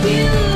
You.